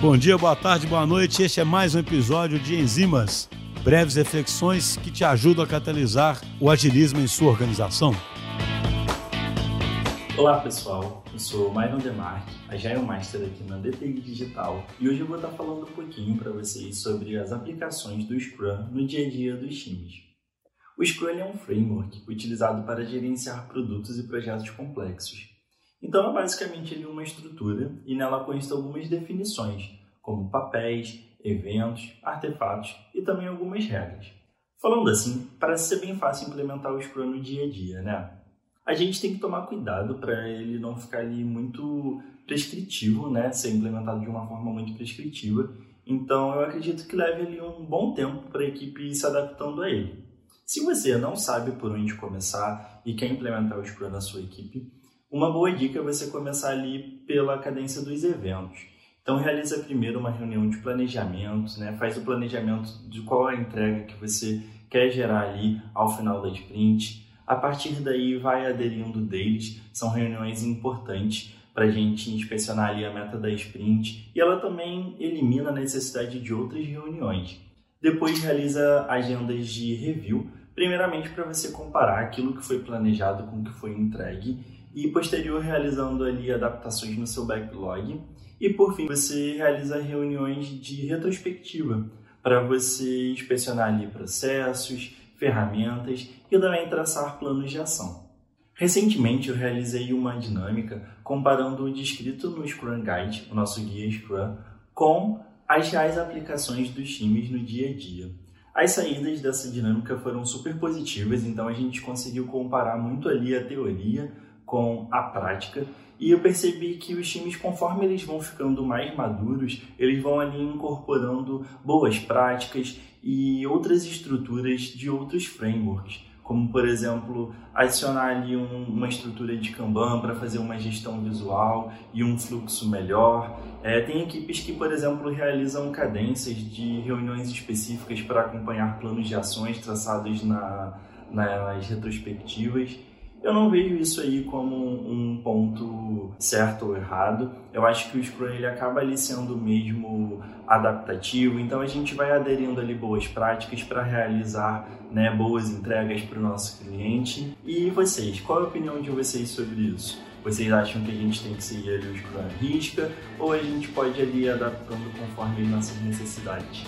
Bom dia, boa tarde, boa noite. Este é mais um episódio de Enzimas, breves reflexões que te ajudam a catalisar o agilismo em sua organização. Olá pessoal, eu sou o Myron Demarque, Agile Master aqui na DTI Digital e hoje eu vou estar falando um pouquinho para vocês sobre as aplicações do Scrum no dia a dia dos times. O Scrum é um framework utilizado para gerenciar produtos e projetos complexos. Então é basicamente uma estrutura e nela constam algumas definições, como papéis, eventos, artefatos e também algumas regras. Falando assim, parece ser bem fácil implementar o Scrum no dia a dia, né? A gente tem que tomar cuidado para ele não ficar ali muito prescritivo, né? Ser implementado de uma forma muito prescritiva. Então, eu acredito que leve ali um bom tempo para a equipe ir se adaptando a ele. Se você não sabe por onde começar e quer implementar o Scrum na sua equipe, uma boa dica é você começar ali pela cadência dos eventos. Então realiza primeiro uma reunião de planejamento, né? faz o planejamento de qual é a entrega que você quer gerar ali ao final da sprint. A partir daí vai aderindo deles, são reuniões importantes para a gente inspecionar ali a meta da sprint e ela também elimina a necessidade de outras reuniões. Depois realiza agendas de review, primeiramente para você comparar aquilo que foi planejado com o que foi entregue e posterior realizando ali adaptações no seu backlog. E por fim, você realiza reuniões de retrospectiva para você inspecionar ali processos, ferramentas e também traçar planos de ação. Recentemente eu realizei uma dinâmica comparando o descrito no Scrum Guide, o nosso guia Scrum, com as reais aplicações dos times no dia a dia. As saídas dessa dinâmica foram super positivas, então a gente conseguiu comparar muito ali a teoria com a prática. E eu percebi que os times, conforme eles vão ficando mais maduros, eles vão ali incorporando boas práticas e outras estruturas de outros frameworks, como por exemplo adicionar ali um, uma estrutura de Kanban para fazer uma gestão visual e um fluxo melhor. É, tem equipes que, por exemplo, realizam cadências de reuniões específicas para acompanhar planos de ações traçados na, nas retrospectivas. Eu não vejo isso aí como um ponto certo ou errado. Eu acho que o Scrum ele acaba ali sendo mesmo adaptativo, então a gente vai aderindo ali boas práticas para realizar né, boas entregas para o nosso cliente. E vocês, qual é a opinião de vocês sobre isso? Vocês acham que a gente tem que seguir ali o Scrum à risca ou a gente pode ali adaptando conforme as nossas necessidades?